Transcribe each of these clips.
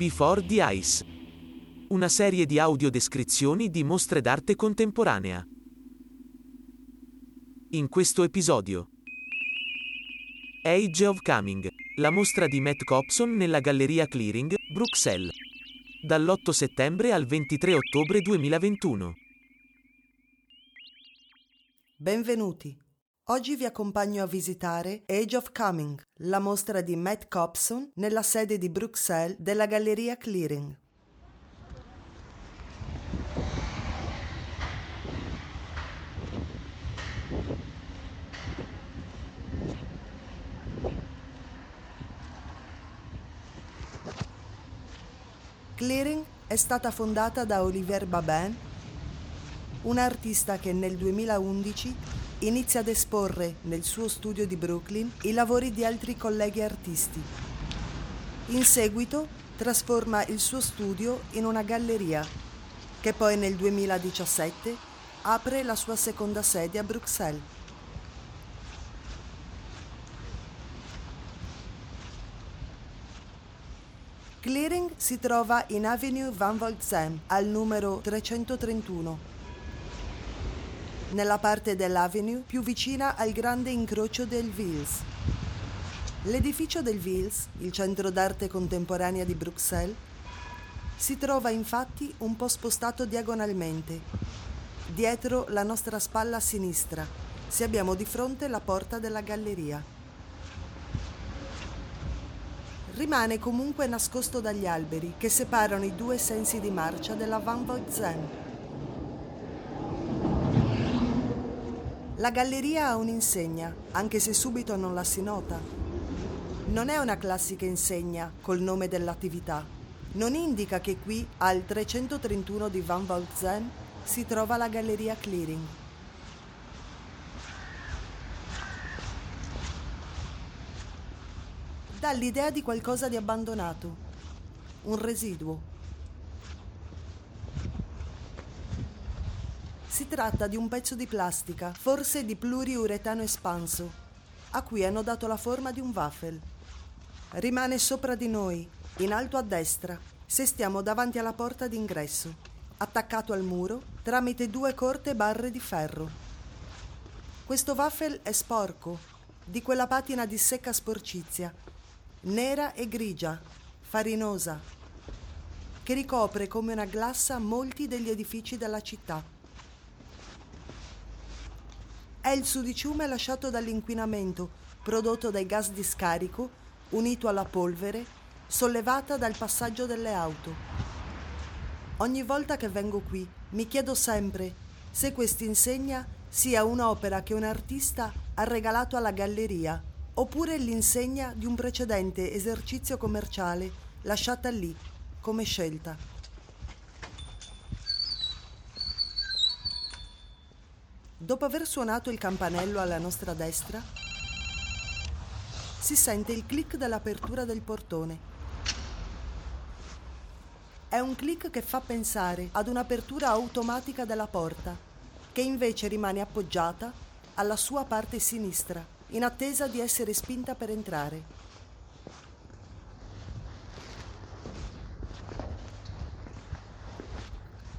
Before the Ice. Una serie di audiodescrizioni di mostre d'arte contemporanea. In questo episodio. Age of Coming. La mostra di Matt Copson nella Galleria Clearing, Bruxelles. Dall'8 settembre al 23 ottobre 2021. Benvenuti. Oggi vi accompagno a visitare Age of Coming, la mostra di Matt Copson nella sede di Bruxelles della Galleria Clearing. Clearing è stata fondata da Olivier Babin, un artista che nel 2011 inizia ad esporre nel suo studio di Brooklyn i lavori di altri colleghi artisti. In seguito trasforma il suo studio in una galleria che poi nel 2017 apre la sua seconda sede a Bruxelles. Clearing si trova in Avenue Van Volksem al numero 331, nella parte dell'Avenue più vicina al grande incrocio del Vils. L'edificio del Vils, il centro d'arte contemporanea di Bruxelles, si trova infatti un po' spostato diagonalmente, dietro la nostra spalla sinistra, se abbiamo di fronte la porta della galleria rimane comunque nascosto dagli alberi che separano i due sensi di marcia della Van Voitzen. La galleria ha un'insegna, anche se subito non la si nota. Non è una classica insegna col nome dell'attività. Non indica che qui, al 331 di Van Voitzen, si trova la galleria Clearing. dà l'idea di qualcosa di abbandonato, un residuo. Si tratta di un pezzo di plastica, forse di pluriuretano espanso, a cui hanno dato la forma di un waffle. Rimane sopra di noi, in alto a destra, se stiamo davanti alla porta d'ingresso, attaccato al muro tramite due corte barre di ferro. Questo waffle è sporco, di quella patina di secca sporcizia nera e grigia, farinosa, che ricopre come una glassa molti degli edifici della città. È il sudiciume lasciato dall'inquinamento prodotto dai gas di scarico unito alla polvere sollevata dal passaggio delle auto. Ogni volta che vengo qui mi chiedo sempre se quest'insegna sia un'opera che un artista ha regalato alla galleria oppure l'insegna di un precedente esercizio commerciale lasciata lì come scelta. Dopo aver suonato il campanello alla nostra destra, si sente il clic dell'apertura del portone. È un clic che fa pensare ad un'apertura automatica della porta, che invece rimane appoggiata alla sua parte sinistra in attesa di essere spinta per entrare.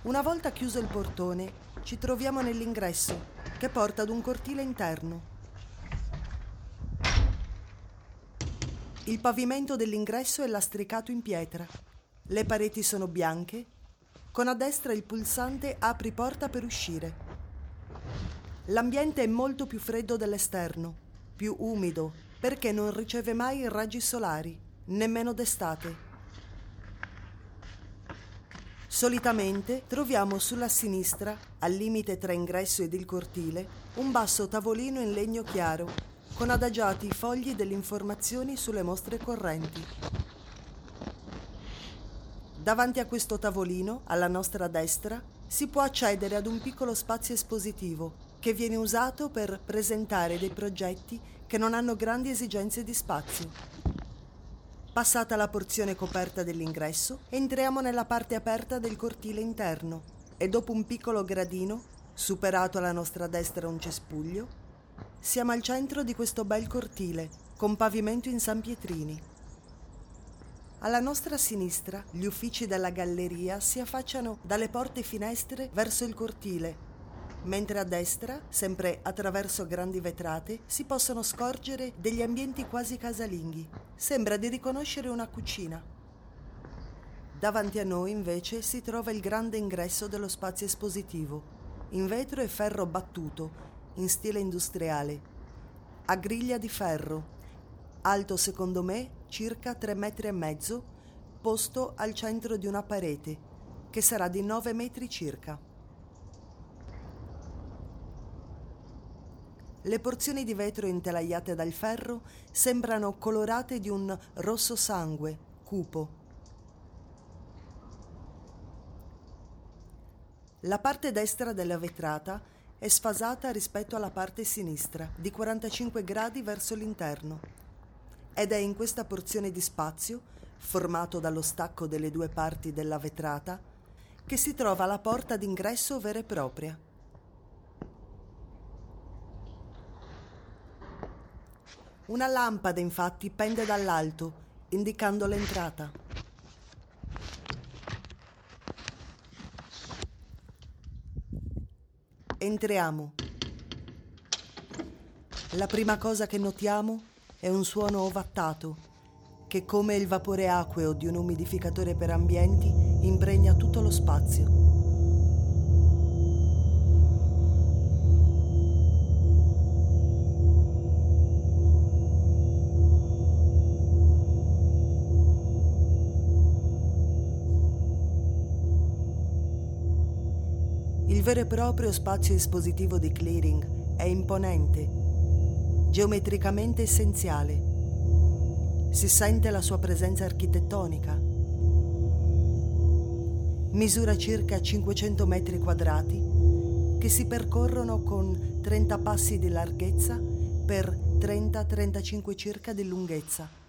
Una volta chiuso il portone, ci troviamo nell'ingresso, che porta ad un cortile interno. Il pavimento dell'ingresso è lastricato in pietra. Le pareti sono bianche. Con a destra il pulsante apri porta per uscire. L'ambiente è molto più freddo dell'esterno più umido, perché non riceve mai raggi solari, nemmeno d'estate. Solitamente troviamo sulla sinistra, al limite tra ingresso ed il cortile, un basso tavolino in legno chiaro, con adagiati i fogli delle informazioni sulle mostre correnti. Davanti a questo tavolino, alla nostra destra, si può accedere ad un piccolo spazio espositivo che viene usato per presentare dei progetti che non hanno grandi esigenze di spazio. Passata la porzione coperta dell'ingresso, entriamo nella parte aperta del cortile interno e dopo un piccolo gradino, superato alla nostra destra un cespuglio, siamo al centro di questo bel cortile con pavimento in San Pietrini. Alla nostra sinistra gli uffici della galleria si affacciano dalle porte finestre verso il cortile, mentre a destra, sempre attraverso grandi vetrate, si possono scorgere degli ambienti quasi casalinghi. Sembra di riconoscere una cucina. Davanti a noi invece si trova il grande ingresso dello spazio espositivo, in vetro e ferro battuto, in stile industriale, a griglia di ferro, alto secondo me circa 3 metri e mezzo, posto al centro di una parete, che sarà di 9 metri circa. Le porzioni di vetro intelaiate dal ferro sembrano colorate di un rosso sangue, cupo. La parte destra della vetrata è sfasata rispetto alla parte sinistra, di 45 gradi verso l'interno ed è in questa porzione di spazio, formato dallo stacco delle due parti della vetrata, che si trova la porta d'ingresso vera e propria. Una lampada infatti pende dall'alto, indicando l'entrata. Entriamo. La prima cosa che notiamo è un suono ovattato che, come il vapore acqueo di un umidificatore per ambienti, impregna tutto lo spazio. Il vero e proprio spazio espositivo di clearing è imponente geometricamente essenziale. Si sente la sua presenza architettonica. Misura circa 500 metri quadrati che si percorrono con 30 passi di larghezza per 30-35 circa di lunghezza.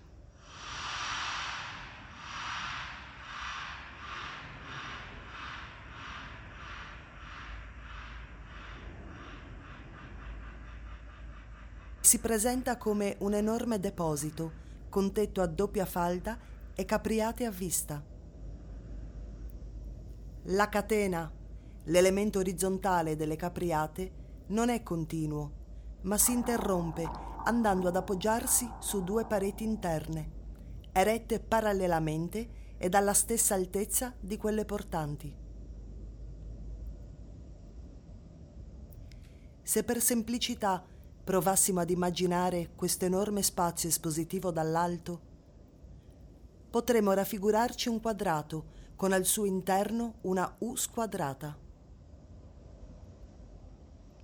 Si presenta come un enorme deposito con tetto a doppia falda e capriate a vista. La catena, l'elemento orizzontale delle capriate, non è continuo, ma si interrompe andando ad appoggiarsi su due pareti interne, erette parallelamente ed alla stessa altezza di quelle portanti. Se per semplicità provassimo ad immaginare questo enorme spazio espositivo dall'alto, potremmo raffigurarci un quadrato con al suo interno una U squadrata.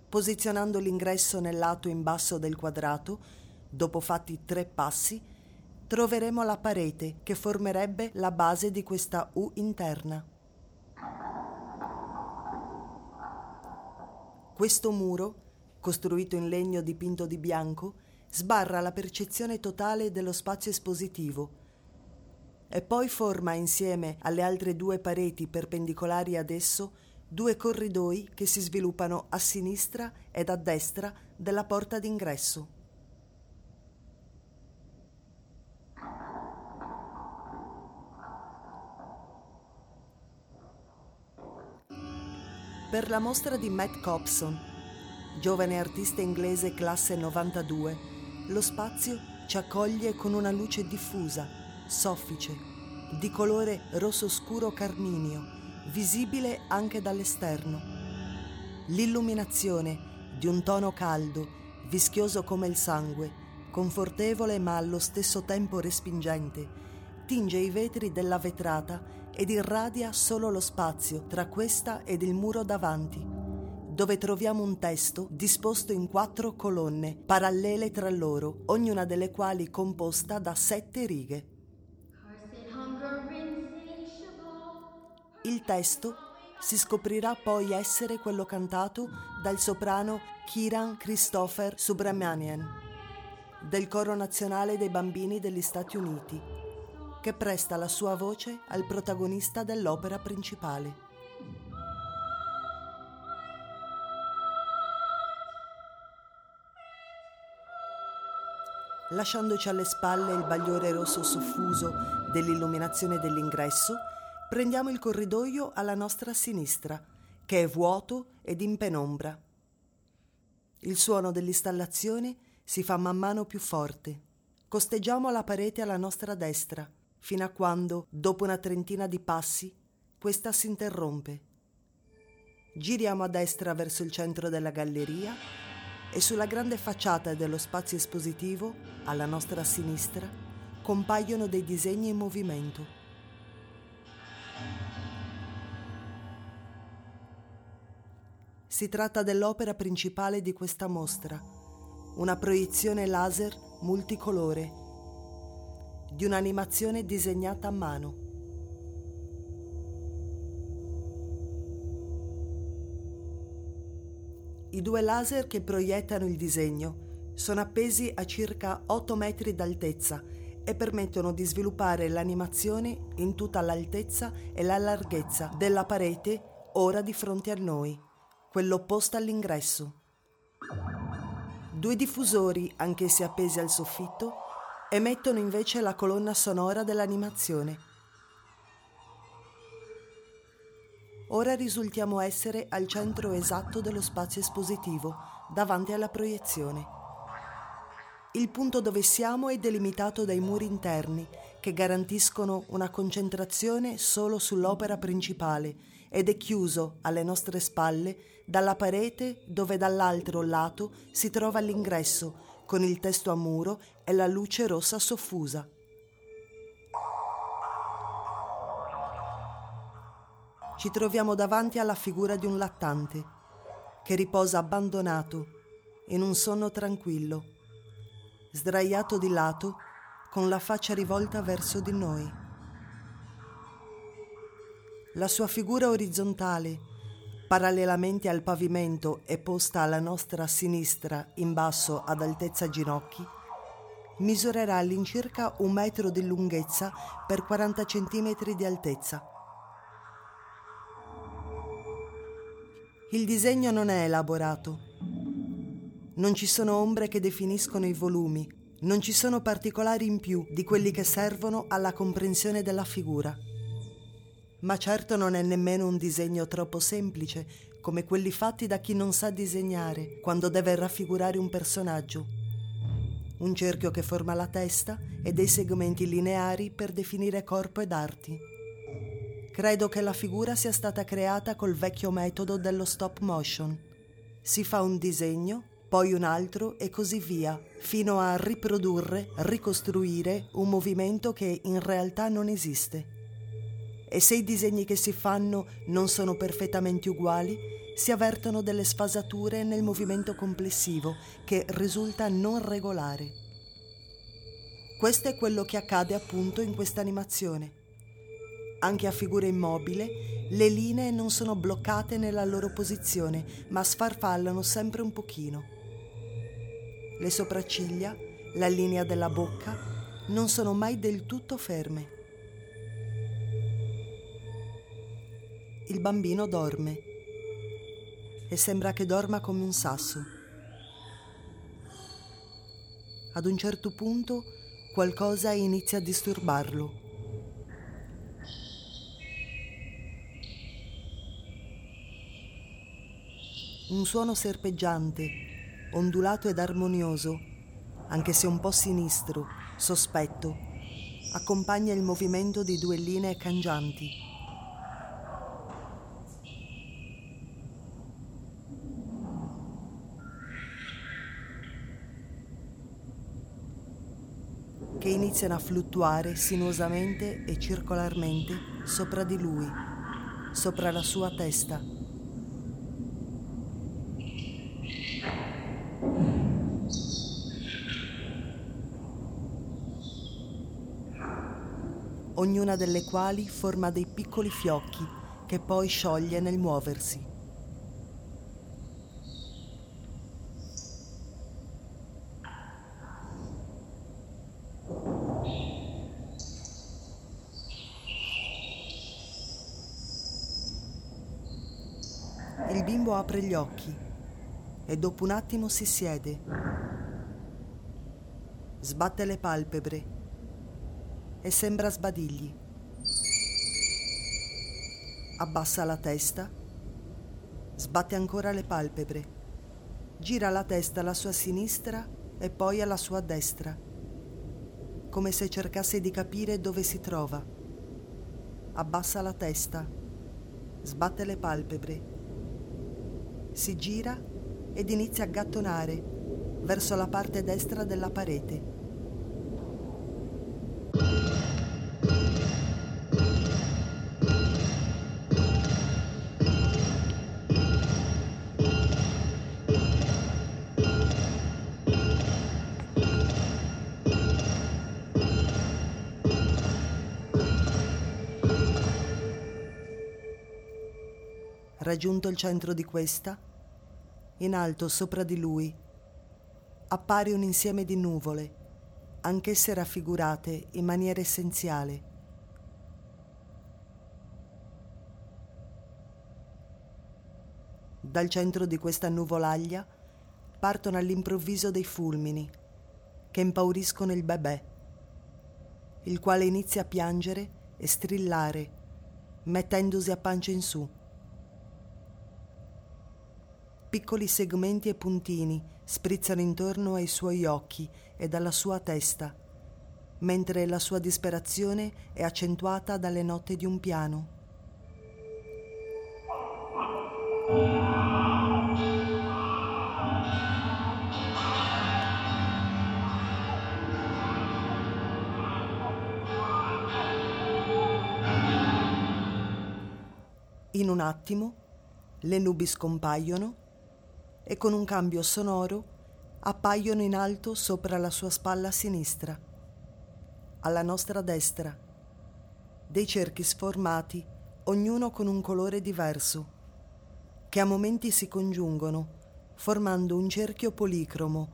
Posizionando l'ingresso nel lato in basso del quadrato, dopo fatti tre passi, troveremo la parete che formerebbe la base di questa U interna. Questo muro costruito in legno dipinto di bianco, sbarra la percezione totale dello spazio espositivo e poi forma insieme alle altre due pareti perpendicolari ad esso due corridoi che si sviluppano a sinistra ed a destra della porta d'ingresso. Per la mostra di Matt Cobson giovane artista inglese classe 92, lo spazio ci accoglie con una luce diffusa, soffice, di colore rosso scuro carminio, visibile anche dall'esterno. L'illuminazione di un tono caldo, vischioso come il sangue, confortevole ma allo stesso tempo respingente, tinge i vetri della vetrata ed irradia solo lo spazio tra questa ed il muro davanti dove troviamo un testo disposto in quattro colonne, parallele tra loro, ognuna delle quali composta da sette righe. Il testo si scoprirà poi essere quello cantato dal soprano Kiran Christopher Subramanian del Coro Nazionale dei Bambini degli Stati Uniti, che presta la sua voce al protagonista dell'opera principale. Lasciandoci alle spalle il bagliore rosso soffuso dell'illuminazione dell'ingresso, prendiamo il corridoio alla nostra sinistra, che è vuoto ed in penombra. Il suono dell'installazione si fa man mano più forte. Costeggiamo la parete alla nostra destra, fino a quando, dopo una trentina di passi, questa si interrompe. Giriamo a destra verso il centro della galleria e sulla grande facciata dello spazio espositivo, alla nostra sinistra, compaiono dei disegni in movimento. Si tratta dell'opera principale di questa mostra, una proiezione laser multicolore di un'animazione disegnata a mano. I due laser che proiettano il disegno sono appesi a circa 8 metri d'altezza e permettono di sviluppare l'animazione in tutta l'altezza e la larghezza della parete ora di fronte a noi, quello opposto all'ingresso. Due diffusori, anch'essi appesi al soffitto, emettono invece la colonna sonora dell'animazione. Ora risultiamo essere al centro esatto dello spazio espositivo, davanti alla proiezione. Il punto dove siamo è delimitato dai muri interni, che garantiscono una concentrazione solo sull'opera principale ed è chiuso alle nostre spalle dalla parete dove dall'altro lato si trova l'ingresso con il testo a muro e la luce rossa soffusa. Ci troviamo davanti alla figura di un lattante che riposa abbandonato in un sonno tranquillo, sdraiato di lato con la faccia rivolta verso di noi. La sua figura orizzontale, parallelamente al pavimento e posta alla nostra sinistra in basso ad altezza ginocchi, misurerà all'incirca un metro di lunghezza per 40 centimetri di altezza. Il disegno non è elaborato. Non ci sono ombre che definiscono i volumi, non ci sono particolari in più di quelli che servono alla comprensione della figura. Ma certo non è nemmeno un disegno troppo semplice, come quelli fatti da chi non sa disegnare quando deve raffigurare un personaggio. Un cerchio che forma la testa e dei segmenti lineari per definire corpo ed arti. Credo che la figura sia stata creata col vecchio metodo dello stop motion. Si fa un disegno, poi un altro e così via, fino a riprodurre, ricostruire un movimento che in realtà non esiste. E se i disegni che si fanno non sono perfettamente uguali, si avvertono delle sfasature nel movimento complessivo che risulta non regolare. Questo è quello che accade appunto in questa animazione. Anche a figura immobile, le linee non sono bloccate nella loro posizione, ma sfarfallano sempre un pochino. Le sopracciglia, la linea della bocca, non sono mai del tutto ferme. Il bambino dorme e sembra che dorma come un sasso. Ad un certo punto qualcosa inizia a disturbarlo. Un suono serpeggiante, ondulato ed armonioso, anche se un po' sinistro, sospetto, accompagna il movimento di due linee cangianti. che iniziano a fluttuare sinuosamente e circolarmente sopra di lui, sopra la sua testa. Ognuna delle quali forma dei piccoli fiocchi che poi scioglie nel muoversi. Il bimbo apre gli occhi e dopo un attimo si siede Sbatte le palpebre e sembra sbadigli. Abbassa la testa, sbatte ancora le palpebre, gira la testa alla sua sinistra e poi alla sua destra, come se cercasse di capire dove si trova. Abbassa la testa, sbatte le palpebre, si gira ed inizia a gattonare verso la parte destra della parete. Raggiunto il centro di questa, in alto sopra di lui, appare un insieme di nuvole, anch'esse raffigurate in maniera essenziale. Dal centro di questa nuvolaglia partono all'improvviso dei fulmini che impauriscono il bebè, il quale inizia a piangere e strillare, mettendosi a pancia in su. Piccoli segmenti e puntini sprizzano intorno ai suoi occhi e alla sua testa, mentre la sua disperazione è accentuata dalle note di un piano. In un attimo le nubi scompaiono e con un cambio sonoro appaiono in alto sopra la sua spalla sinistra. Alla nostra destra, dei cerchi sformati, ognuno con un colore diverso, che a momenti si congiungono, formando un cerchio policromo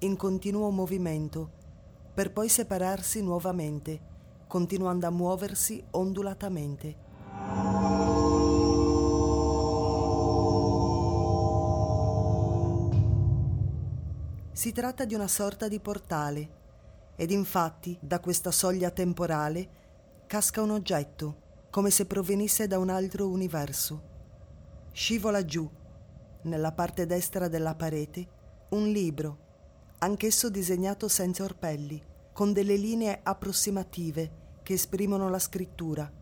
in continuo movimento, per poi separarsi nuovamente, continuando a muoversi ondulatamente. Si tratta di una sorta di portale ed infatti da questa soglia temporale casca un oggetto, come se provenisse da un altro universo. Scivola giù, nella parte destra della parete, un libro, anch'esso disegnato senza orpelli, con delle linee approssimative che esprimono la scrittura.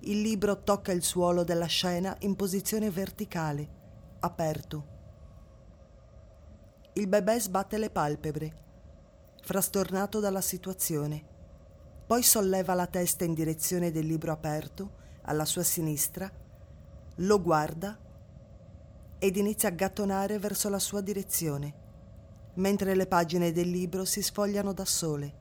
Il libro tocca il suolo della scena in posizione verticale, aperto il bebè sbatte le palpebre, frastornato dalla situazione. Poi solleva la testa in direzione del libro aperto, alla sua sinistra, lo guarda ed inizia a gattonare verso la sua direzione, mentre le pagine del libro si sfogliano da sole.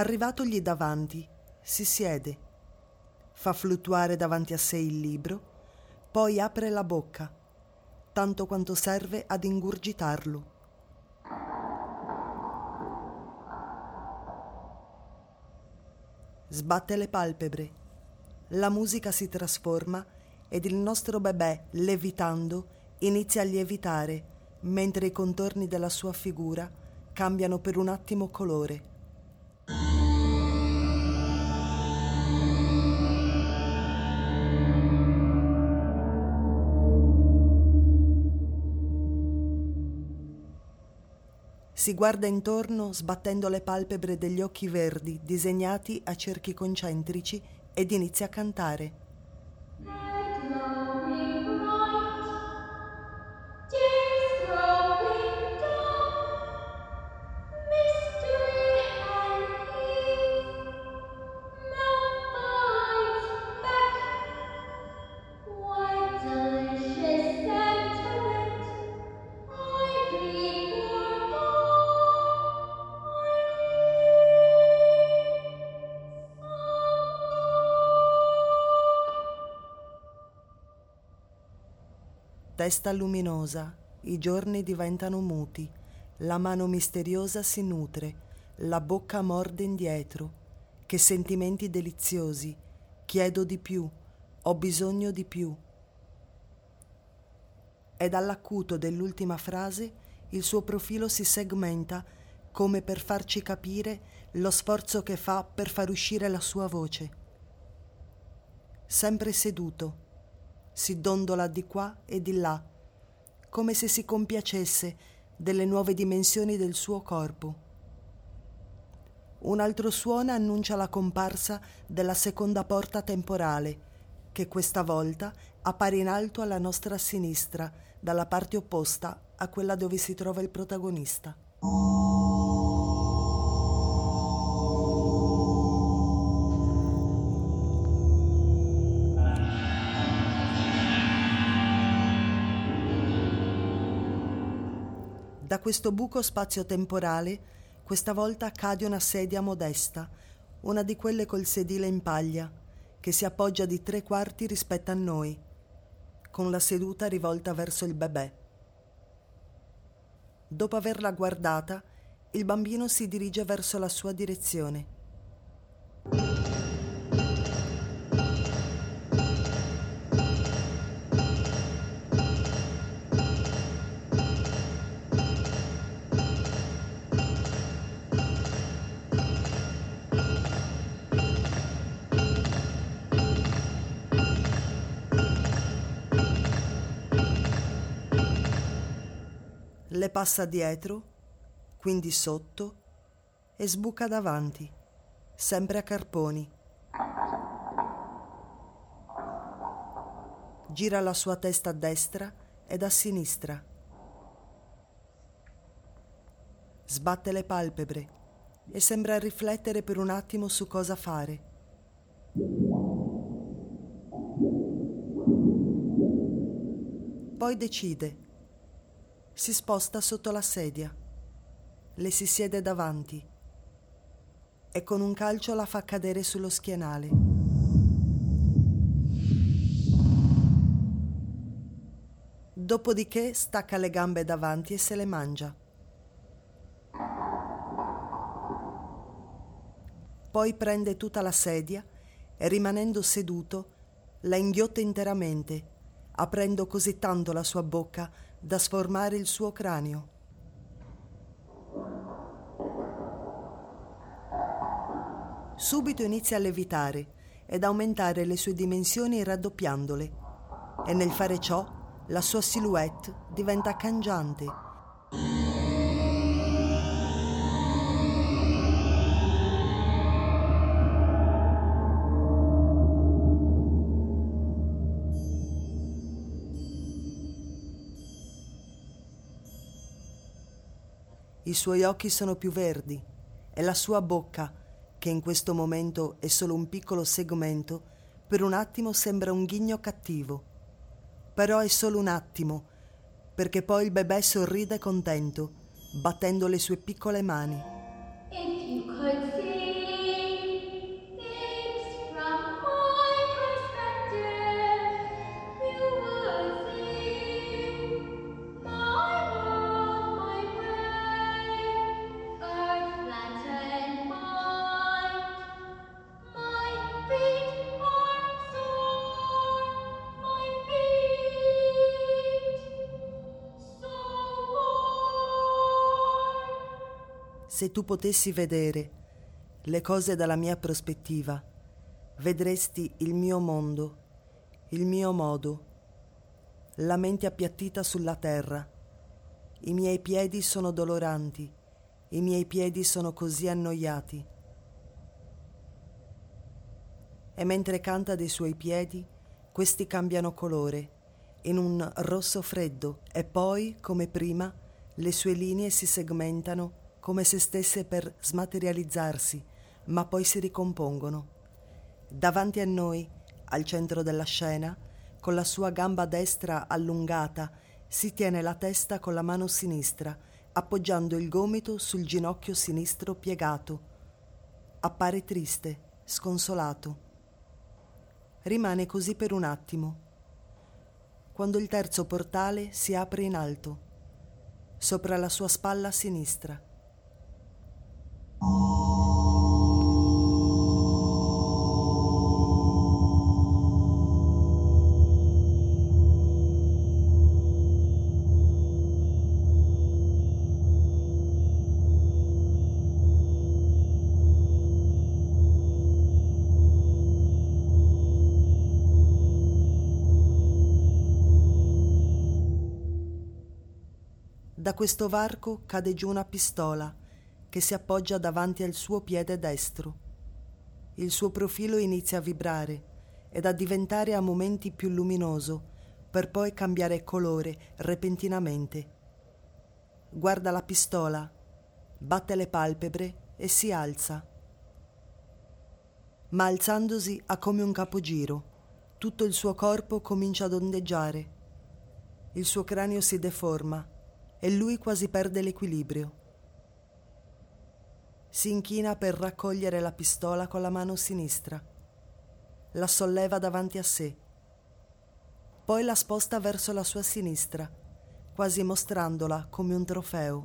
Arrivatogli davanti, si siede, fa fluttuare davanti a sé il libro, poi apre la bocca, tanto quanto serve ad ingurgitarlo. Sbatte le palpebre, la musica si trasforma ed il nostro bebè, levitando, inizia a lievitare, mentre i contorni della sua figura cambiano per un attimo colore. Si guarda intorno sbattendo le palpebre degli occhi verdi disegnati a cerchi concentrici ed inizia a cantare. Testa luminosa, i giorni diventano muti, la mano misteriosa si nutre, la bocca morde indietro, che sentimenti deliziosi, chiedo di più, ho bisogno di più. E dall'acuto dell'ultima frase il suo profilo si segmenta come per farci capire lo sforzo che fa per far uscire la sua voce. Sempre seduto, si dondola di qua e di là, come se si compiacesse delle nuove dimensioni del suo corpo. Un altro suono annuncia la comparsa della seconda porta temporale, che questa volta appare in alto alla nostra sinistra, dalla parte opposta a quella dove si trova il protagonista. Da questo buco spazio-temporale questa volta cade una sedia modesta, una di quelle col sedile in paglia, che si appoggia di tre quarti rispetto a noi, con la seduta rivolta verso il bebè. Dopo averla guardata, il bambino si dirige verso la sua direzione. Le passa dietro, quindi sotto, e sbuca davanti, sempre a carponi. Gira la sua testa a destra ed a sinistra. Sbatte le palpebre e sembra riflettere per un attimo su cosa fare. Poi decide si sposta sotto la sedia, le si siede davanti e con un calcio la fa cadere sullo schienale. Dopodiché stacca le gambe davanti e se le mangia. Poi prende tutta la sedia e rimanendo seduto la inghiotte interamente, aprendo così tanto la sua bocca da sformare il suo cranio. Subito inizia a levitare ed aumentare le sue dimensioni raddoppiandole e nel fare ciò la sua silhouette diventa cangiante I suoi occhi sono più verdi e la sua bocca, che in questo momento è solo un piccolo segmento, per un attimo sembra un ghigno cattivo. Però è solo un attimo, perché poi il bebè sorride contento, battendo le sue piccole mani. Se tu potessi vedere le cose dalla mia prospettiva, vedresti il mio mondo, il mio modo, la mente appiattita sulla terra. I miei piedi sono doloranti, i miei piedi sono così annoiati. E mentre canta dei suoi piedi, questi cambiano colore, in un rosso freddo, e poi, come prima, le sue linee si segmentano come se stesse per smaterializzarsi, ma poi si ricompongono. Davanti a noi, al centro della scena, con la sua gamba destra allungata, si tiene la testa con la mano sinistra, appoggiando il gomito sul ginocchio sinistro piegato. Appare triste, sconsolato. Rimane così per un attimo, quando il terzo portale si apre in alto, sopra la sua spalla sinistra. Da questo varco cade giù una pistola che si appoggia davanti al suo piede destro. Il suo profilo inizia a vibrare ed a diventare a momenti più luminoso per poi cambiare colore repentinamente. Guarda la pistola, batte le palpebre e si alza. Ma alzandosi ha come un capogiro. Tutto il suo corpo comincia ad ondeggiare. Il suo cranio si deforma e lui quasi perde l'equilibrio. Si inchina per raccogliere la pistola con la mano sinistra. La solleva davanti a sé. Poi la sposta verso la sua sinistra, quasi mostrandola come un trofeo.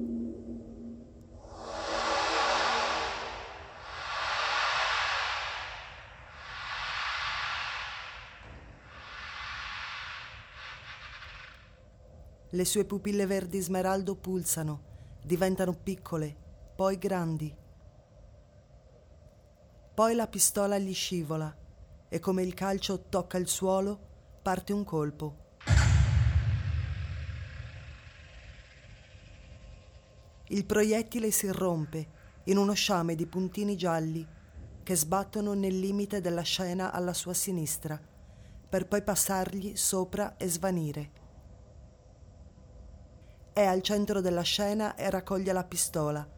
Le sue pupille verdi smeraldo pulsano, diventano piccole, poi grandi. Poi la pistola gli scivola e come il calcio tocca il suolo, parte un colpo. Il proiettile si rompe in uno sciame di puntini gialli che sbattono nel limite della scena alla sua sinistra, per poi passargli sopra e svanire. È al centro della scena e raccoglie la pistola,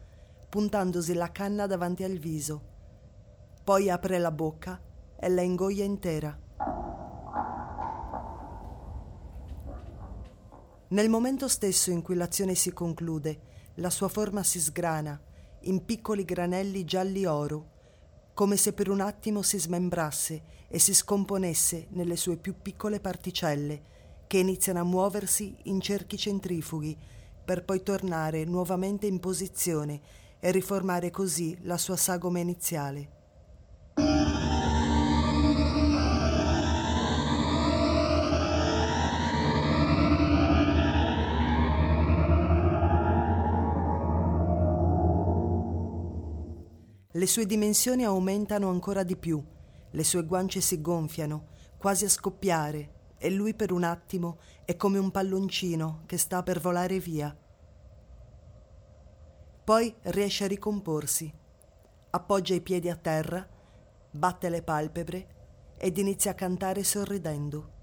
puntandosi la canna davanti al viso. Poi apre la bocca e la ingoia intera. Nel momento stesso in cui l'azione si conclude, la sua forma si sgrana in piccoli granelli gialli oro, come se per un attimo si smembrasse e si scomponesse nelle sue più piccole particelle che iniziano a muoversi in cerchi centrifughi per poi tornare nuovamente in posizione e riformare così la sua sagoma iniziale. Le sue dimensioni aumentano ancora di più, le sue guance si gonfiano, quasi a scoppiare, e lui per un attimo è come un palloncino che sta per volare via. Poi riesce a ricomporsi, appoggia i piedi a terra, batte le palpebre ed inizia a cantare sorridendo.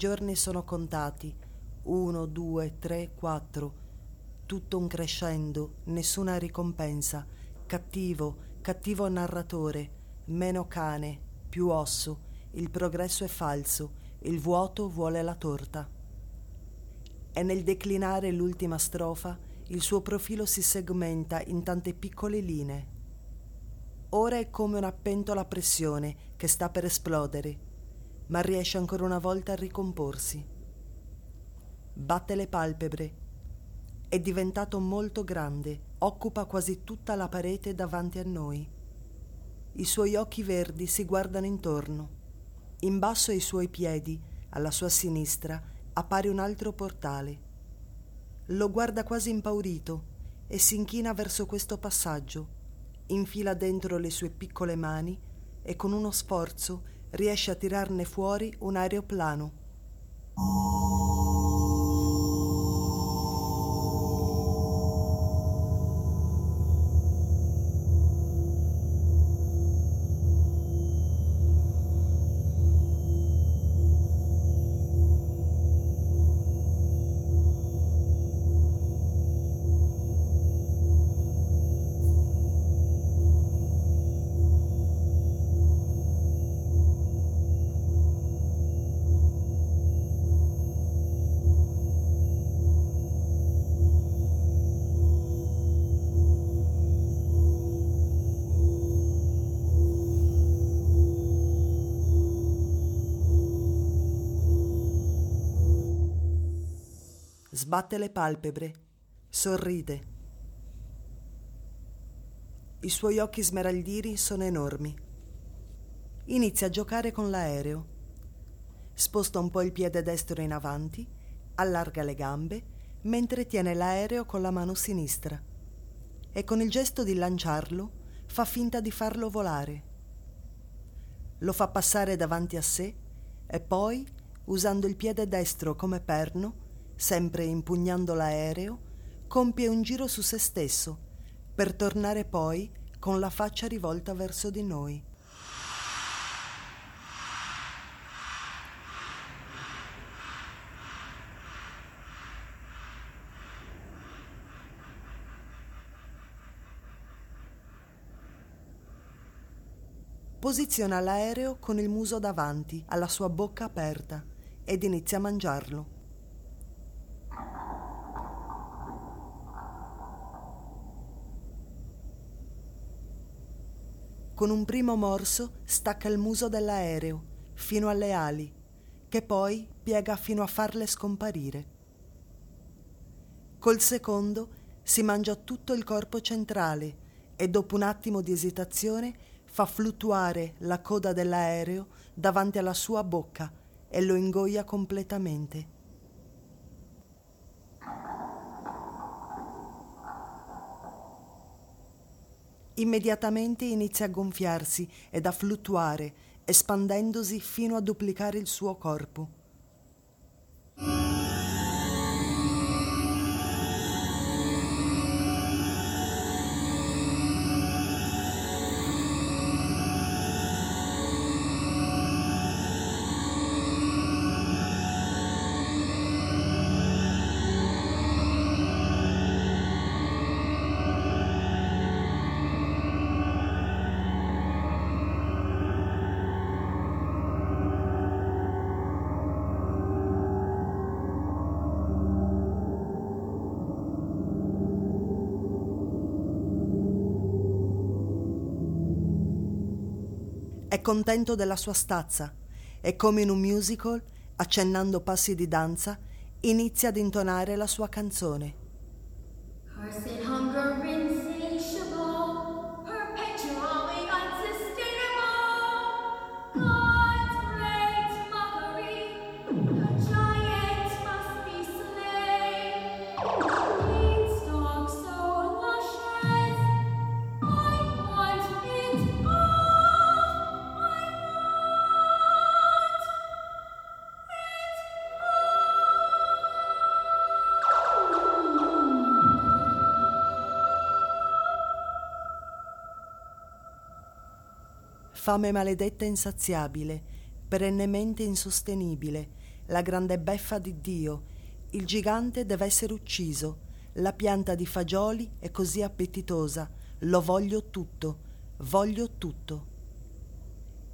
Giorni sono contati. Uno, due, tre, quattro. Tutto un crescendo, nessuna ricompensa. Cattivo, cattivo narratore. Meno cane, più osso. Il progresso è falso. Il vuoto vuole la torta. E nel declinare l'ultima strofa, il suo profilo si segmenta in tante piccole linee. Ora è come una pentola a pressione che sta per esplodere ma riesce ancora una volta a ricomporsi. Batte le palpebre. È diventato molto grande, occupa quasi tutta la parete davanti a noi. I suoi occhi verdi si guardano intorno. In basso ai suoi piedi, alla sua sinistra, appare un altro portale. Lo guarda quasi impaurito e si inchina verso questo passaggio, infila dentro le sue piccole mani e con uno sforzo riesce a tirarne fuori un aeroplano. Sbatte le palpebre, sorride. I suoi occhi smeraldini sono enormi. Inizia a giocare con l'aereo. Sposta un po' il piede destro in avanti, allarga le gambe, mentre tiene l'aereo con la mano sinistra. E con il gesto di lanciarlo fa finta di farlo volare. Lo fa passare davanti a sé e poi, usando il piede destro come perno, sempre impugnando l'aereo, compie un giro su se stesso per tornare poi con la faccia rivolta verso di noi. Posiziona l'aereo con il muso davanti, alla sua bocca aperta, ed inizia a mangiarlo. Con un primo morso stacca il muso dell'aereo fino alle ali, che poi piega fino a farle scomparire. Col secondo si mangia tutto il corpo centrale e dopo un attimo di esitazione fa fluttuare la coda dell'aereo davanti alla sua bocca e lo ingoia completamente. Immediatamente inizia a gonfiarsi ed a fluttuare, espandendosi fino a duplicare il suo corpo. È contento della sua stazza e come in un musical, accennando passi di danza, inizia ad intonare la sua canzone. Fame maledetta e insaziabile, perennemente insostenibile, la grande beffa di Dio, il gigante deve essere ucciso, la pianta di fagioli è così appetitosa, lo voglio tutto, voglio tutto.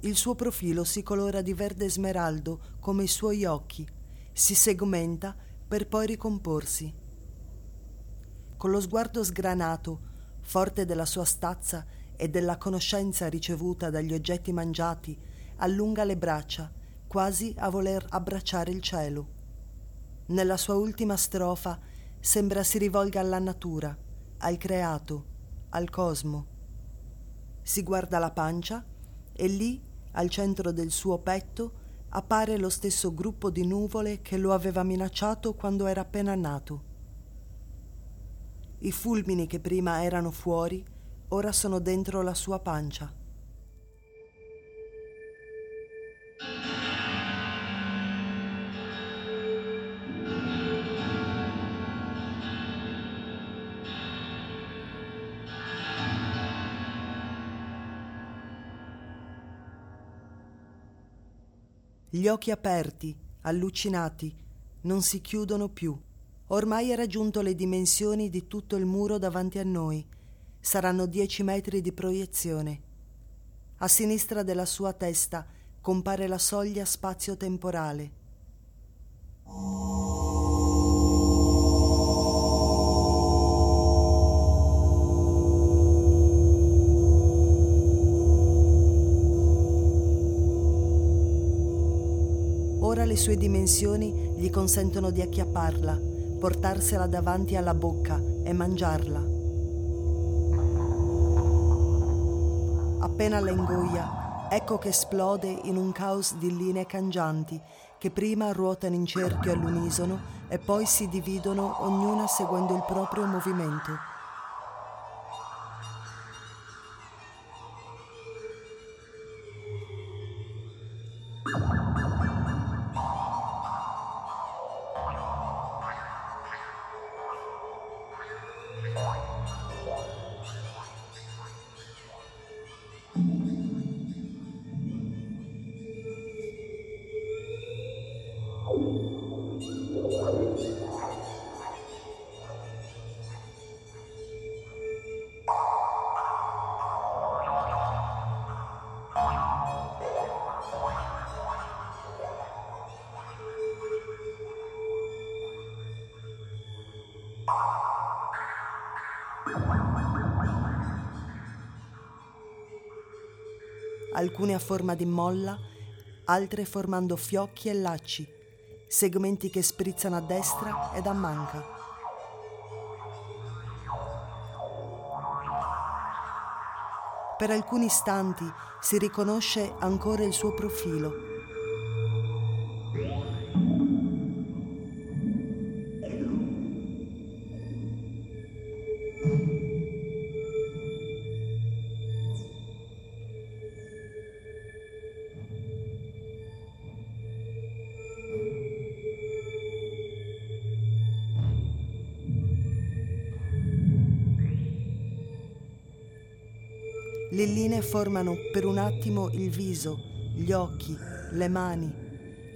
Il suo profilo si colora di verde smeraldo come i suoi occhi, si segmenta per poi ricomporsi. Con lo sguardo sgranato, forte della sua stazza e della conoscenza ricevuta dagli oggetti mangiati, allunga le braccia, quasi a voler abbracciare il cielo. Nella sua ultima strofa sembra si rivolga alla natura, al creato, al cosmo. Si guarda la pancia e lì, al centro del suo petto, appare lo stesso gruppo di nuvole che lo aveva minacciato quando era appena nato. I fulmini che prima erano fuori, ora sono dentro la sua pancia. Gli occhi aperti, allucinati, non si chiudono più. Ormai ha raggiunto le dimensioni di tutto il muro davanti a noi. Saranno dieci metri di proiezione. A sinistra della sua testa compare la soglia spazio-temporale. Ora le sue dimensioni gli consentono di acchiapparla, portarsela davanti alla bocca e mangiarla. Appena la ingoia, ecco che esplode in un caos di linee cangianti che prima ruotano in cerchio all'unisono e poi si dividono ognuna seguendo il proprio movimento. Alcune a forma di molla, altre formando fiocchi e lacci, segmenti che sprizzano a destra ed a manca. Per alcuni istanti si riconosce ancora il suo profilo formano per un attimo il viso, gli occhi, le mani,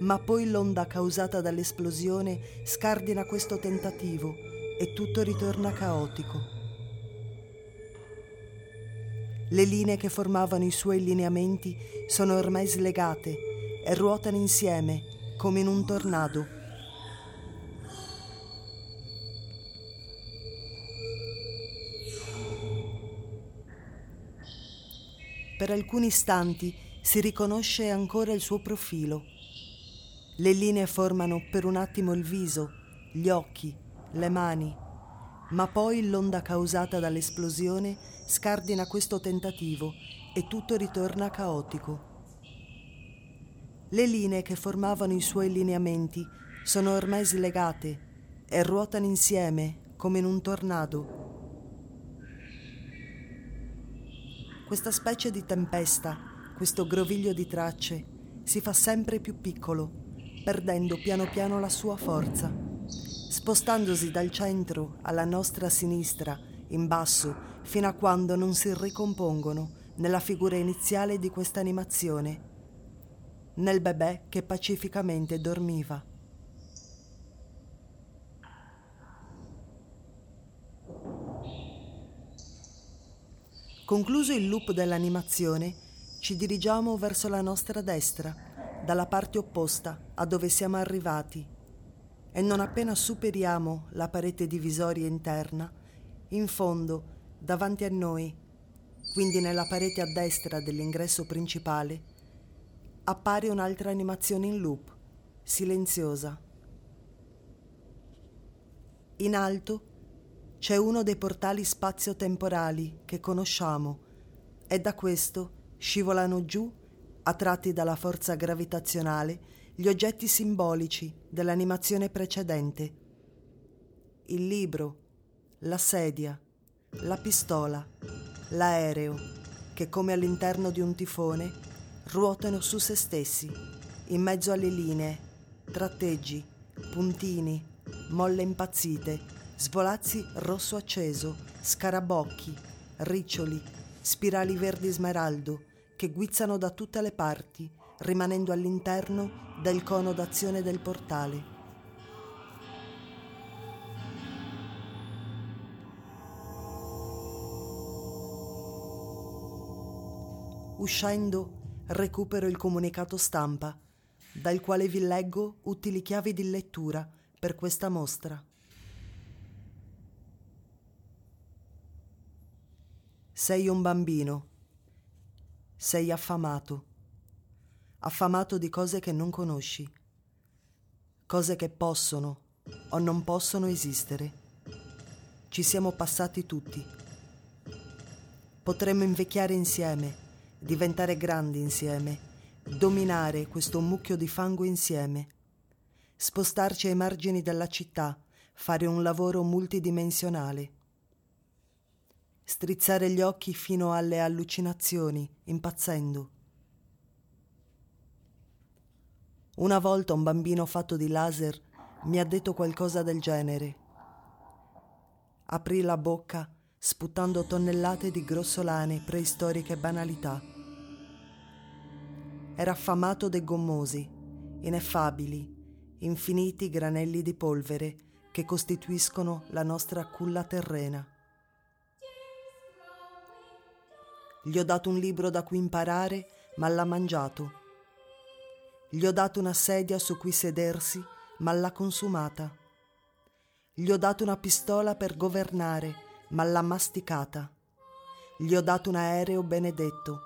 ma poi l'onda causata dall'esplosione scardina questo tentativo e tutto ritorna caotico. Le linee che formavano i suoi lineamenti sono ormai slegate e ruotano insieme come in un tornado Per alcuni istanti si riconosce ancora il suo profilo. Le linee formano per un attimo il viso, gli occhi, le mani, ma poi l'onda causata dall'esplosione scardina questo tentativo e tutto ritorna caotico. Le linee che formavano i suoi lineamenti sono ormai slegate e ruotano insieme come in un tornado Questa specie di tempesta, questo groviglio di tracce, si fa sempre più piccolo, perdendo piano piano la sua forza, spostandosi dal centro alla nostra sinistra, in basso, fino a quando non si ricompongono nella figura iniziale di questa animazione, nel bebè che pacificamente dormiva. Concluso il loop dell'animazione, ci dirigiamo verso la nostra destra, dalla parte opposta a dove siamo arrivati, e non appena superiamo la parete divisoria interna, in fondo, davanti a noi, quindi nella parete a destra dell'ingresso principale, appare un'altra animazione in loop, silenziosa. In alto c'è uno dei portali spazio-temporali che conosciamo e da questo scivolano giù, attratti dalla forza gravitazionale, gli oggetti simbolici dell'animazione precedente. Il libro, la sedia, la pistola, l'aereo, che come all'interno di un tifone ruotano su se stessi, in mezzo alle linee, tratteggi, puntini, molle impazzite svolazzi rosso acceso, scarabocchi, riccioli, spirali verdi smeraldo che guizzano da tutte le parti, rimanendo all'interno del cono d'azione del portale. Uscendo, recupero il comunicato stampa, dal quale vi leggo utili chiavi di lettura per questa mostra. Sei un bambino. Sei affamato. Affamato di cose che non conosci. Cose che possono o non possono esistere. Ci siamo passati tutti. Potremmo invecchiare insieme, diventare grandi insieme, dominare questo mucchio di fango insieme, spostarci ai margini della città, fare un lavoro multidimensionale, strizzare gli occhi fino alle allucinazioni, impazzendo. Una volta un bambino fatto di laser mi ha detto qualcosa del genere. Aprì la bocca sputando tonnellate di grossolane preistoriche banalità. Era affamato dei gommosi, ineffabili, infiniti granelli di polvere che costituiscono la nostra culla terrena. Gli ho dato un libro da cui imparare, ma l'ha mangiato. Gli ho dato una sedia su cui sedersi, ma l'ha consumata. Gli ho dato una pistola per governare, ma l'ha masticata. Gli ho dato un aereo benedetto,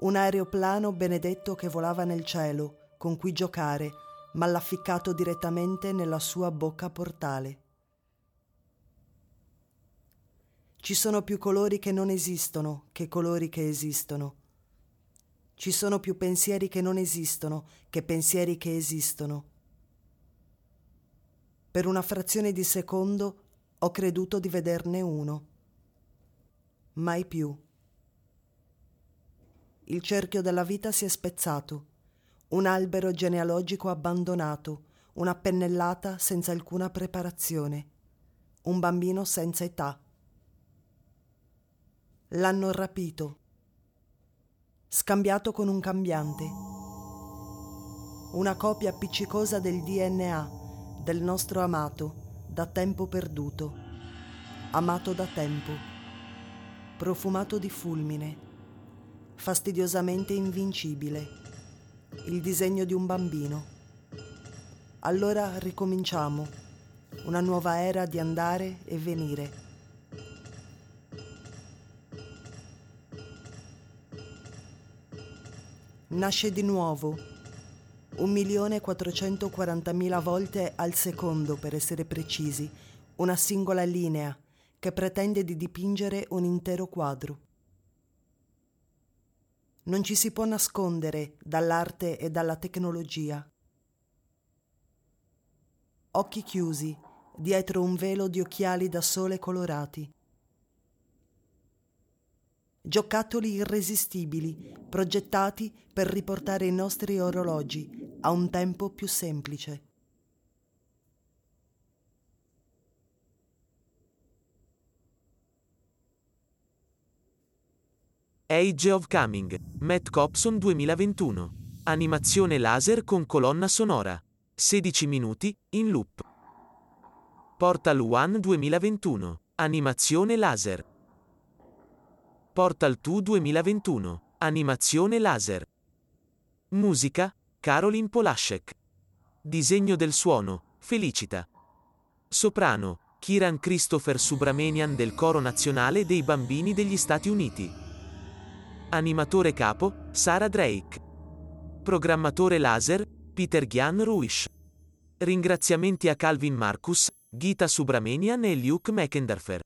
un aeroplano benedetto che volava nel cielo, con cui giocare, ma l'ha ficcato direttamente nella sua bocca portale. Ci sono più colori che non esistono che colori che esistono. Ci sono più pensieri che non esistono che pensieri che esistono. Per una frazione di secondo ho creduto di vederne uno. Mai più. Il cerchio della vita si è spezzato, un albero genealogico abbandonato, una pennellata senza alcuna preparazione, un bambino senza età. L'hanno rapito, scambiato con un cambiante, una copia appiccicosa del DNA del nostro amato da tempo perduto, amato da tempo, profumato di fulmine, fastidiosamente invincibile, il disegno di un bambino. Allora ricominciamo, una nuova era di andare e venire. Nasce di nuovo 1.440.000 volte al secondo per essere precisi, una singola linea che pretende di dipingere un intero quadro. Non ci si può nascondere dall'arte e dalla tecnologia. Occhi chiusi, dietro un velo di occhiali da sole colorati giocattoli irresistibili, progettati per riportare i nostri orologi a un tempo più semplice. Age of Coming, Matt Copson 2021. Animazione laser con colonna sonora. 16 minuti, in loop. Portal One 2021. Animazione laser. Portal 2 2021. Animazione laser. Musica, Caroline Polaszek. Disegno del suono, Felicita. Soprano, Kiran Christopher Subramanian del Coro Nazionale dei Bambini degli Stati Uniti. Animatore capo, Sara Drake. Programmatore laser, Peter Gyan Ruish. Ringraziamenti a Calvin Marcus, Gita Subramanian e Luke McEnderfer.